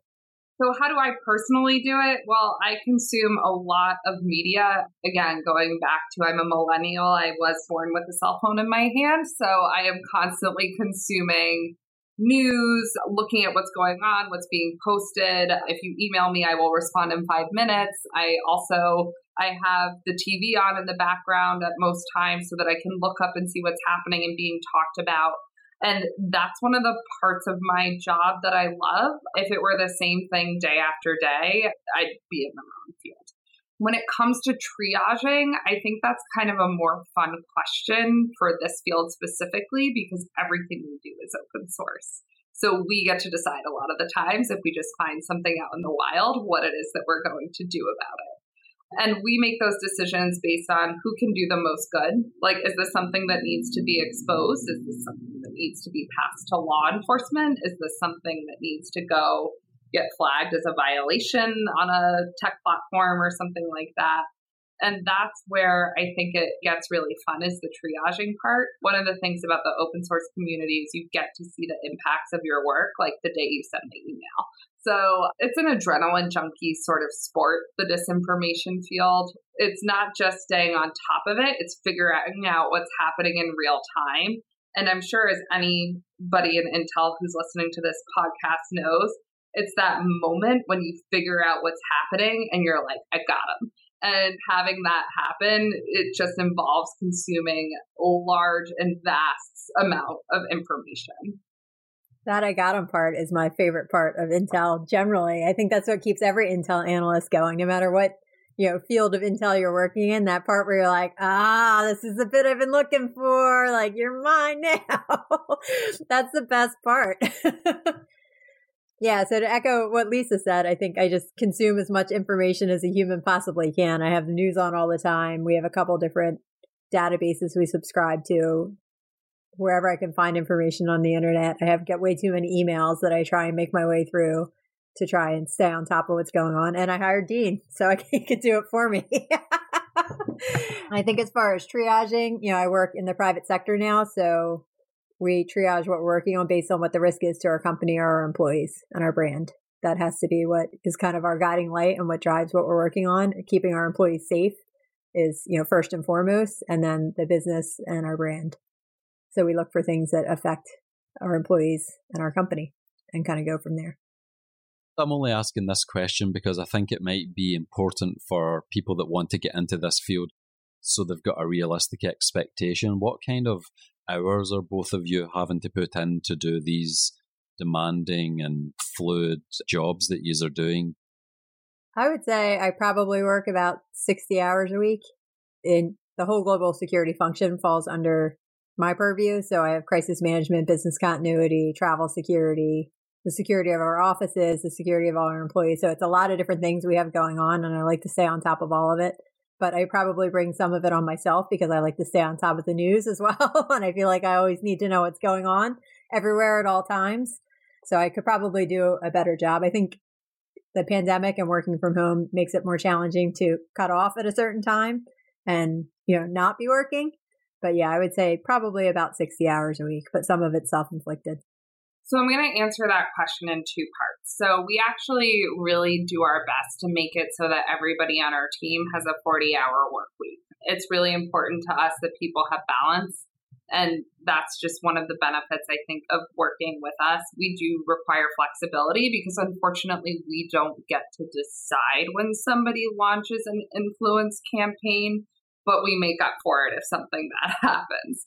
So, how do I personally do it? Well, I consume a lot of media. Again, going back to I'm a millennial, I was born with a cell phone in my hand. So, I am constantly consuming news, looking at what's going on, what's being posted. If you email me, I will respond in five minutes. I also I have the TV on in the background at most times so that I can look up and see what's happening and being talked about. And that's one of the parts of my job that I love. If it were the same thing day after day, I'd be in the wrong field. When it comes to triaging, I think that's kind of a more fun question for this field specifically because everything we do is open source. So we get to decide a lot of the times if we just find something out in the wild, what it is that we're going to do about it. And we make those decisions based on who can do the most good. Like, is this something that needs to be exposed? Is this something that needs to be passed to law enforcement? Is this something that needs to go get flagged as a violation on a tech platform or something like that? And that's where I think it gets really fun is the triaging part. One of the things about the open source community is you get to see the impacts of your work like the day you send the email. So it's an adrenaline junkie sort of sport, the disinformation field. It's not just staying on top of it, it's figuring out what's happening in real time. And I'm sure as anybody in Intel who's listening to this podcast knows, it's that moment when you figure out what's happening and you're like, I got them. And having that happen, it just involves consuming a large and vast amount of information. That I got them part is my favorite part of Intel generally. I think that's what keeps every Intel analyst going, no matter what you know field of Intel you're working in. That part where you're like, ah, this is the bit I've been looking for. Like you're mine now. that's the best part. Yeah, so to echo what Lisa said, I think I just consume as much information as a human possibly can. I have the news on all the time. We have a couple different databases we subscribe to wherever I can find information on the internet. I have get way too many emails that I try and make my way through to try and stay on top of what's going on. And I hired Dean, so he could do it for me. I think as far as triaging, you know, I work in the private sector now, so we triage what we're working on based on what the risk is to our company or our employees and our brand. that has to be what is kind of our guiding light and what drives what we're working on. Keeping our employees safe is, you know, first and foremost, and then the business and our brand. So we look for things that affect our employees and our company and kind of go from there. I'm only asking this question because I think it might be important for people that want to get into this field so they've got a realistic expectation. What kind of hours are both of you having to put in to do these demanding and fluid jobs that you are doing? I would say I probably work about 60 hours a week. In the whole global security function falls under my purview. So I have crisis management, business continuity, travel security, the security of our offices, the security of all our employees. So it's a lot of different things we have going on and I like to stay on top of all of it. But I probably bring some of it on myself because I like to stay on top of the news as well. and I feel like I always need to know what's going on everywhere at all times. So I could probably do a better job. I think the pandemic and working from home makes it more challenging to cut off at a certain time and, you know, not be working. But yeah, I would say probably about 60 hours a week, but some of it's self inflicted. So I'm going to answer that question in two parts. So we actually really do our best to make it so that everybody on our team has a 40 hour work week. It's really important to us that people have balance and that's just one of the benefits, I think, of working with us. We do require flexibility because unfortunately, we don't get to decide when somebody launches an influence campaign, but we make up for it if something bad happens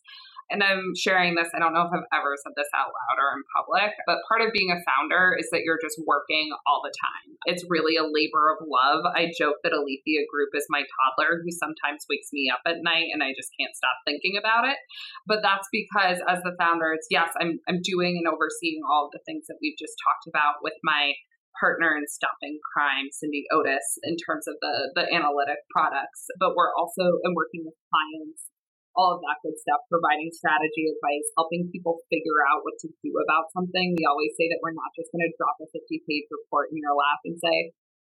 and I'm sharing this, I don't know if I've ever said this out loud or in public, but part of being a founder is that you're just working all the time. It's really a labor of love. I joke that Alethea Group is my toddler who sometimes wakes me up at night and I just can't stop thinking about it. But that's because as the founder, it's yes, I'm I'm doing and overseeing all the things that we've just talked about with my partner in stopping crime, Cindy Otis, in terms of the the analytic products. But we're also and working with clients all of that good stuff, providing strategy advice, helping people figure out what to do about something. We always say that we're not just going to drop a 50 page report in your lap and say,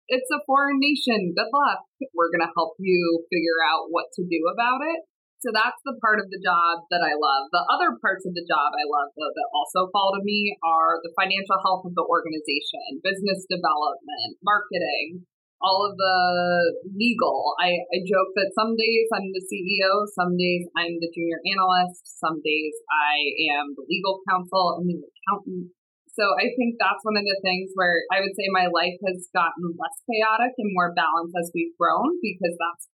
it's a foreign nation, good luck. We're going to help you figure out what to do about it. So that's the part of the job that I love. The other parts of the job I love, though, that also fall to me are the financial health of the organization, business development, marketing, all of the legal. I, I joke that some days I'm the CEO, some days I'm the junior analyst, some days I am the legal counsel, and the accountant. So I think that's one of the things where I would say my life has gotten less chaotic and more balanced as we've grown because that's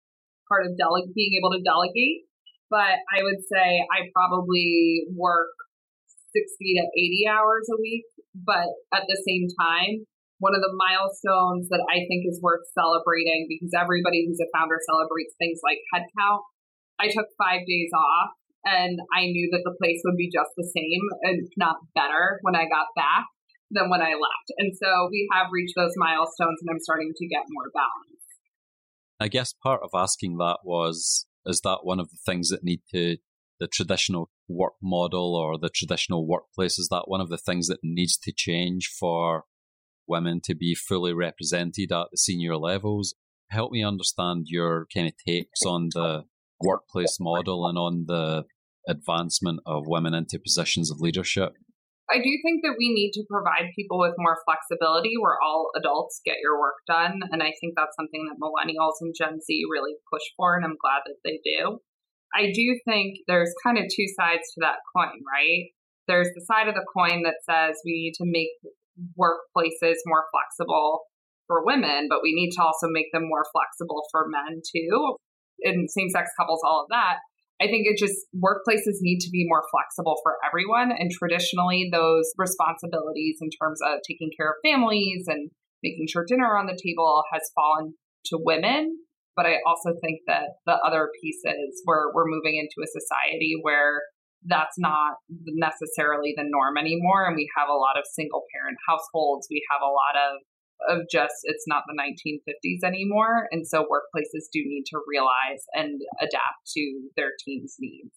part of dele- being able to delegate. But I would say I probably work 60 to 80 hours a week. But at the same time, one of the milestones that I think is worth celebrating because everybody who's a founder celebrates things like headcount. I took five days off and I knew that the place would be just the same, if not better, when I got back than when I left. And so we have reached those milestones and I'm starting to get more balance. I guess part of asking that was is that one of the things that need to the traditional work model or the traditional workplace is that one of the things that needs to change for women to be fully represented at the senior levels. Help me understand your kind of takes on the workplace model and on the advancement of women into positions of leadership. I do think that we need to provide people with more flexibility where all adults get your work done. And I think that's something that millennials and Gen Z really push for, and I'm glad that they do. I do think there's kind of two sides to that coin, right? There's the side of the coin that says we need to make workplaces more flexible for women, but we need to also make them more flexible for men too. and same sex couples, all of that. I think it just workplaces need to be more flexible for everyone. And traditionally, those responsibilities in terms of taking care of families and making sure dinner on the table has fallen to women. But I also think that the other pieces where we're moving into a society where that's not necessarily the norm anymore. And we have a lot of single parent households. We have a lot of of just it's not the 1950s anymore and so workplaces do need to realize and adapt to their team's needs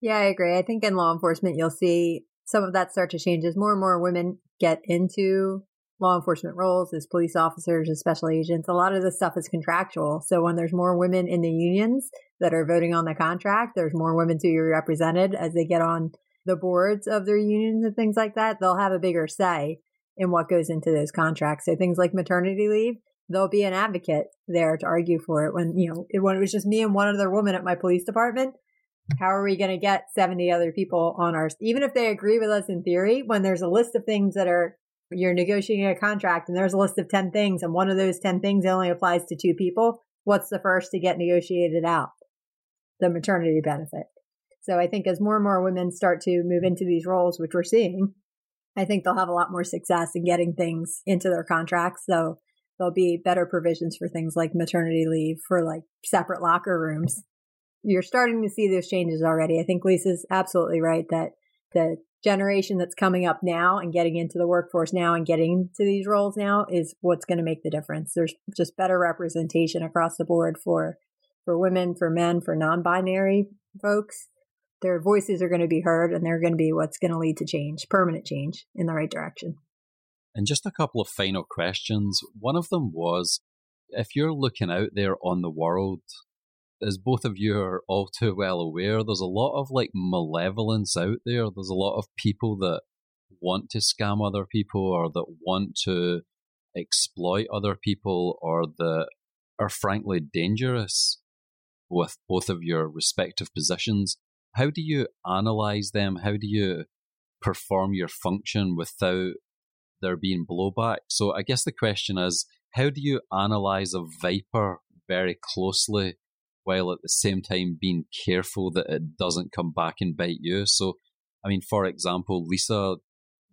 yeah i agree i think in law enforcement you'll see some of that start to change as more and more women get into law enforcement roles as police officers, as special agents, a lot of this stuff is contractual. So when there's more women in the unions that are voting on the contract, there's more women to be represented as they get on the boards of their unions and things like that. They'll have a bigger say. In what goes into those contracts. So things like maternity leave, there'll be an advocate there to argue for it. When, you know, when it was just me and one other woman at my police department, how are we going to get 70 other people on our, even if they agree with us in theory, when there's a list of things that are, you're negotiating a contract and there's a list of 10 things and one of those 10 things only applies to two people, what's the first to get negotiated out? The maternity benefit. So I think as more and more women start to move into these roles, which we're seeing, I think they'll have a lot more success in getting things into their contracts. So there'll be better provisions for things like maternity leave for like separate locker rooms. You're starting to see those changes already. I think Lisa's absolutely right that the generation that's coming up now and getting into the workforce now and getting to these roles now is what's going to make the difference. There's just better representation across the board for for women, for men, for non-binary folks their voices are going to be heard and they're going to be what's going to lead to change, permanent change in the right direction. And just a couple of final questions. One of them was if you're looking out there on the world, as both of you are all too well aware, there's a lot of like malevolence out there. There's a lot of people that want to scam other people or that want to exploit other people or that are frankly dangerous with both of your respective positions how do you analyze them? How do you perform your function without there being blowback? So I guess the question is, how do you analyze a viper very closely while at the same time being careful that it doesn't come back and bite you? So, I mean, for example, Lisa,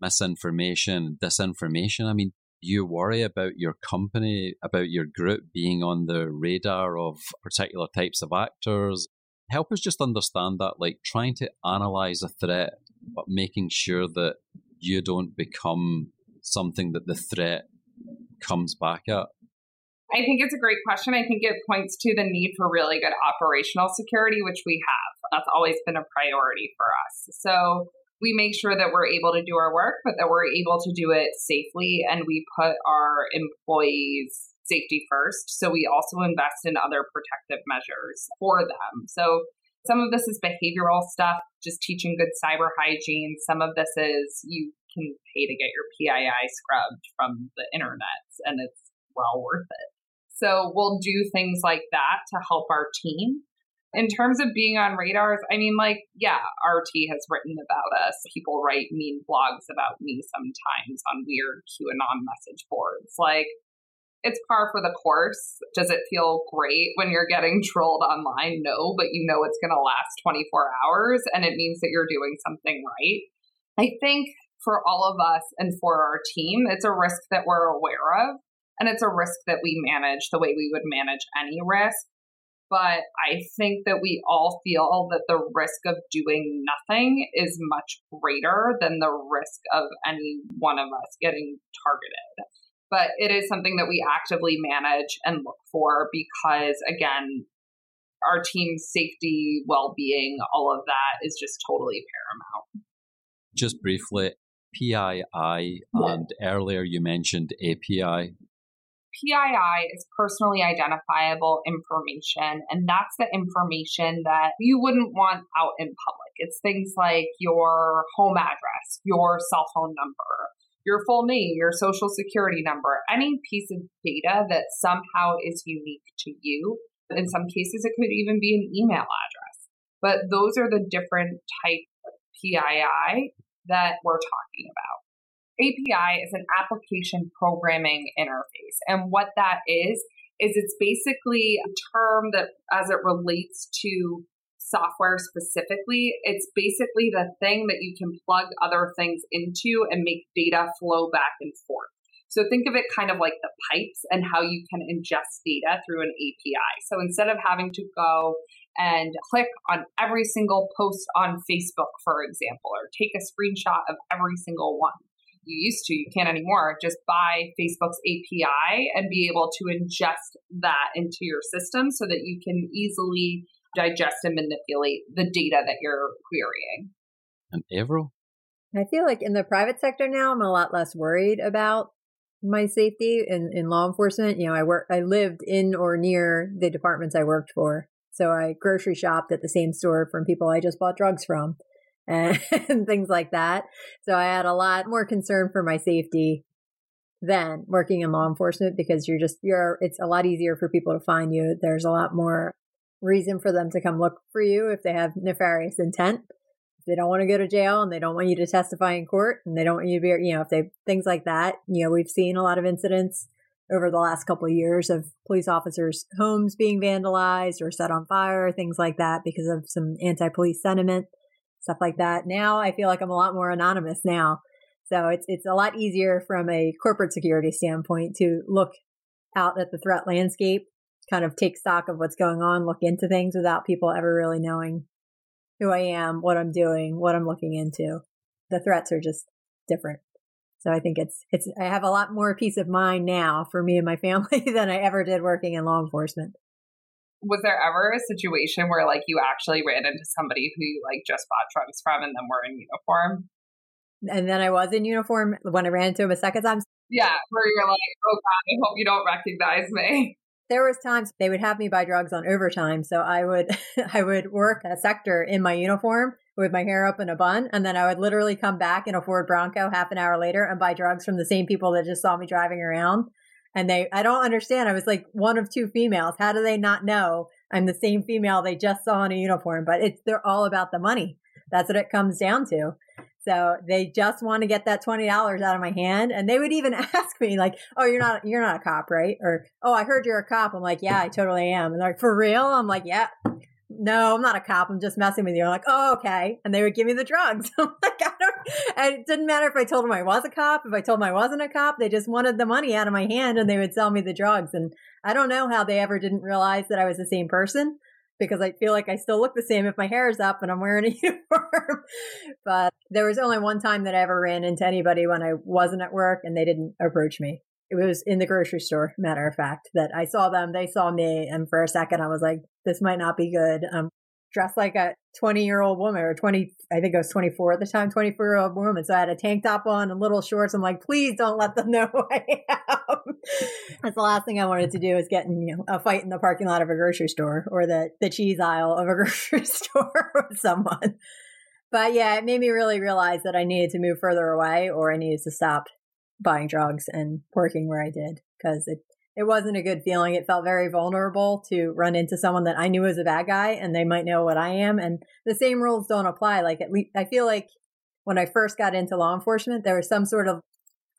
misinformation, disinformation. I mean, you worry about your company, about your group being on the radar of particular types of actors, help us just understand that, like trying to analyze a threat, but making sure that you don't become something that the threat comes back at? I think it's a great question. I think it points to the need for really good operational security, which we have. That's always been a priority for us. So we make sure that we're able to do our work, but that we're able to do it safely and we put our employees safety first. So we also invest in other protective measures for them. So some of this is behavioral stuff, just teaching good cyber hygiene. Some of this is you can pay to get your PII scrubbed from the internet, and it's well worth it. So we'll do things like that to help our team. In terms of being on radars, I mean, like, yeah, RT has written about us. People write mean blogs about me sometimes on weird QAnon message boards. Like, it's par for the course. Does it feel great when you're getting trolled online? No, but you know it's going to last 24 hours and it means that you're doing something right. I think for all of us and for our team, it's a risk that we're aware of and it's a risk that we manage the way we would manage any risk. But I think that we all feel that the risk of doing nothing is much greater than the risk of any one of us getting targeted. But it is something that we actively manage and look for because again our team's safety well-being all of that is just totally paramount. Just briefly pii and earlier you mentioned api PII is personally identifiable information, and that's the information that you wouldn't want out in public. It's things like your home address, your cell phone number, your full name, your social security number, any piece of data that somehow is unique to you. In some cases, it could even be an email address. But those are the different types of PII that we're talking about. API is an application programming interface. And what that is, is it's basically a term that as it relates to software specifically, it's basically the thing that you can plug other things into and make data flow back and forth. So think of it kind of like the pipes and how you can ingest data through an API. So instead of having to go and click on every single post on Facebook, for example, or take a screenshot of every single one, you used to, you can't anymore, just buy Facebook's API and be able to ingest that into your system so that you can easily digest and manipulate the data that you're querying. And Avril? I feel like in the private sector now, I'm a lot less worried about my safety in, in law enforcement. You know, I work, I lived in or near the departments I worked for. So I grocery shopped at the same store from people I just bought drugs from and, things like that. So I had a lot more concern for my safety than working in law enforcement because you're just you're it's a lot easier for people to find you. There's a lot more reason for them to come look for you if they have nefarious intent. They don't want to go to jail and they don't want you to testify in court and they don't want you to be, you know, if they things like that. You know, we've seen a lot of incidents over the last couple of years of police officers' homes being vandalized or set on fire, things like that because of some anti-police sentiment, stuff like that. Now I feel like I'm a lot more anonymous now. So it's it's a lot easier from a corporate security standpoint to look out at the threat landscape, kind of take stock of what's going on, look into things without people ever really knowing who I am, what I'm doing, what I'm looking into. The threats are just different. So I think it's it's I have a lot more peace of mind now for me and my family than I ever did working in law enforcement. Was there ever a situation where like you actually ran into somebody who you like just bought drugs from and then were in uniform? And then I was in uniform when I ran into him a second time. Yeah, where you're like, oh God, I hope you don't recognize me. There was times they would have me buy drugs on overtime. So I would I would work a sector in my uniform with my hair up in a bun. And then I would literally come back in a Ford Bronco half an hour later and buy drugs from the same people that just saw me driving around. And they, I don't understand. I was like one of two females. How do they not know I'm the same female they just saw in a uniform? But it's, they're all about the money. That's what it comes down to. So they just want to get that $20 out of my hand. And they would even ask me like, Oh, you're not, you're not a cop, right? Or, Oh, I heard you're a cop. I'm like, yeah, I totally am. And they're like, for real? I'm like, yeah no, I'm not a cop. I'm just messing with you. I'm like, oh, okay. And they would give me the drugs. Like, I don't, and it didn't matter if I told them I was a cop, if I told them I wasn't a cop, they just wanted the money out of my hand and they would sell me the drugs. And I don't know how they ever didn't realize that I was the same person because I feel like I still look the same if my hair is up and I'm wearing a uniform. but there was only one time that I ever ran into anybody when I wasn't at work and they didn't approach me it was in the grocery store, matter of fact, that I saw them, they saw me, and for a second I was like, this might not be good. Um, dressed like a 20 year old woman or 20, I think I was 24 at the time, 24 year old woman. So I had a tank top on and little shorts. I'm like, please don't let them know who I am. That's the last thing I wanted to do is get in you know, a fight in the parking lot of a grocery store or the, the cheese aisle of a grocery store with someone. But yeah, it made me really realize that I needed to move further away or I needed to stop buying drugs and working where I did because it it wasn't a good feeling. It felt very vulnerable to run into someone that I knew was a bad guy and they might know what I am. And the same rules don't apply. Like at least I feel like when I first got into law enforcement, there was some sort of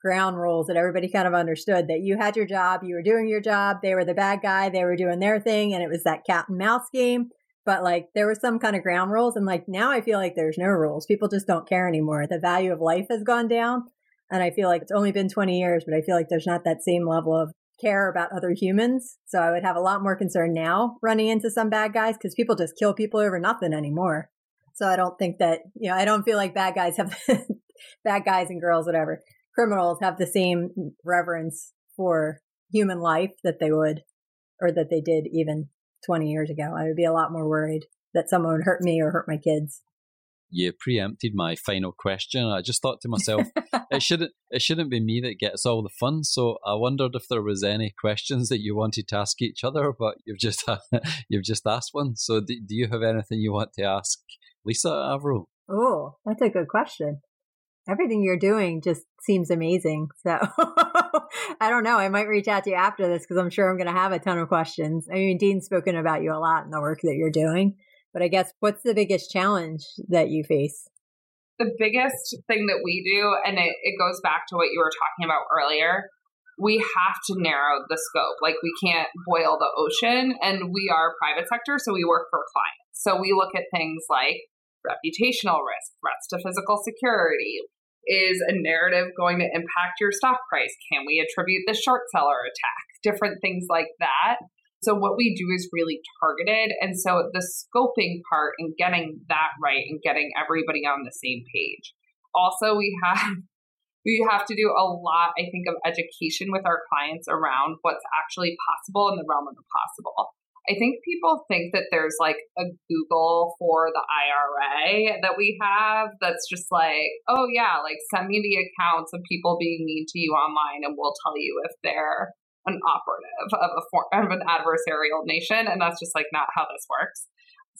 ground rules that everybody kind of understood that you had your job, you were doing your job, they were the bad guy, they were doing their thing, and it was that cat and mouse game. But like there was some kind of ground rules, and like now I feel like there's no rules. People just don't care anymore. The value of life has gone down. And I feel like it's only been 20 years, but I feel like there's not that same level of care about other humans. So I would have a lot more concern now running into some bad guys because people just kill people over nothing anymore. So I don't think that, you know, I don't feel like bad guys have, bad guys and girls, whatever, criminals have the same reverence for human life that they would, or that they did even 20 years ago. I would be a lot more worried that someone would hurt me or hurt my kids you preempted my final question. I just thought to myself, it shouldn't it shouldn't be me that gets all the fun. So I wondered if there was any questions that you wanted to ask each other, but you've just you've just asked one. So do, do you have anything you want to ask Lisa Avril? Oh, that's a good question. Everything you're doing just seems amazing. So I don't know. I might reach out to you after this because I'm sure I'm going to have a ton of questions. I mean, Dean's spoken about you a lot in the work that you're doing. But I guess what's the biggest challenge that you face? The biggest thing that we do, and it, it goes back to what you were talking about earlier, we have to narrow the scope. Like we can't boil the ocean, and we are private sector, so we work for clients. So we look at things like reputational risk, threats to physical security. Is a narrative going to impact your stock price? Can we attribute the short seller attack? Different things like that. So what we do is really targeted. And so the scoping part and getting that right and getting everybody on the same page. Also, we have we have to do a lot, I think, of education with our clients around what's actually possible in the realm of the possible. I think people think that there's like a Google for the IRA that we have that's just like, oh yeah, like send me the accounts of people being mean to you online and we'll tell you if they're an operative of a form of an adversarial nation, and that's just like not how this works.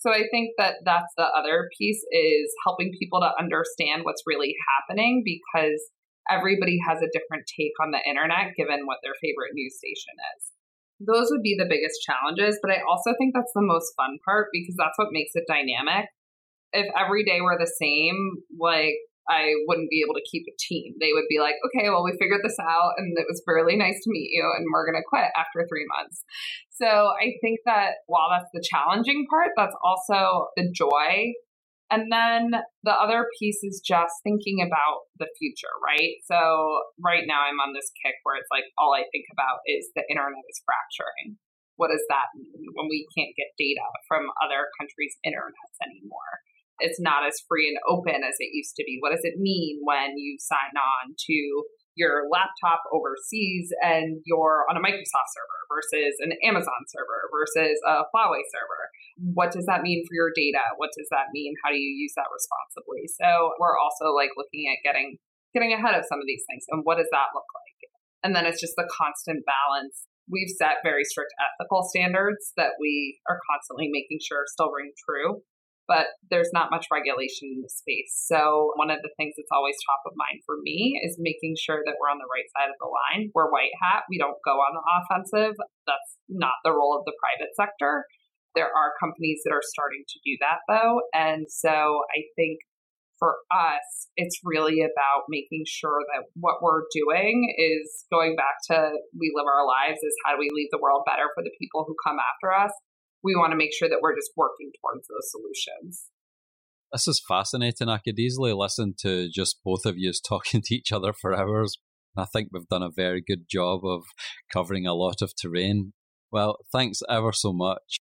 So I think that that's the other piece is helping people to understand what's really happening because everybody has a different take on the internet given what their favorite news station is. Those would be the biggest challenges, but I also think that's the most fun part because that's what makes it dynamic. If every day were the same, like I wouldn't be able to keep a team. They would be like, okay, well, we figured this out and it was really nice to meet you and we're going to quit after three months. So I think that while that's the challenging part, that's also the joy and then the other piece is just thinking about the future, right? So right now I'm on this kick where it's like all I think about is the internet is fracturing. What does that mean when we can't get data from other countries' internets anymore? It's not as free and open as it used to be. What does it mean when you sign on to your laptop overseas and you're on a Microsoft server versus an Amazon server versus a Huawei server. What does that mean for your data? What does that mean? How do you use that responsibly? So we're also like looking at getting getting ahead of some of these things and what does that look like? And then it's just the constant balance. We've set very strict ethical standards that we are constantly making sure still ring true but there's not much regulation in the space. So one of the things that's always top of mind for me is making sure that we're on the right side of the line. We're white hat. We don't go on the offensive. That's not the role of the private sector. There are companies that are starting to do that though. And so I think for us, it's really about making sure that what we're doing is going back to we live our lives is how do we leave the world better for the people who come after us we want to make sure that we're just working towards those solutions. This is fascinating. I could easily listen to just both of you talking to each other for hours. I think we've done a very good job of covering a lot of terrain. Well, thanks ever so much.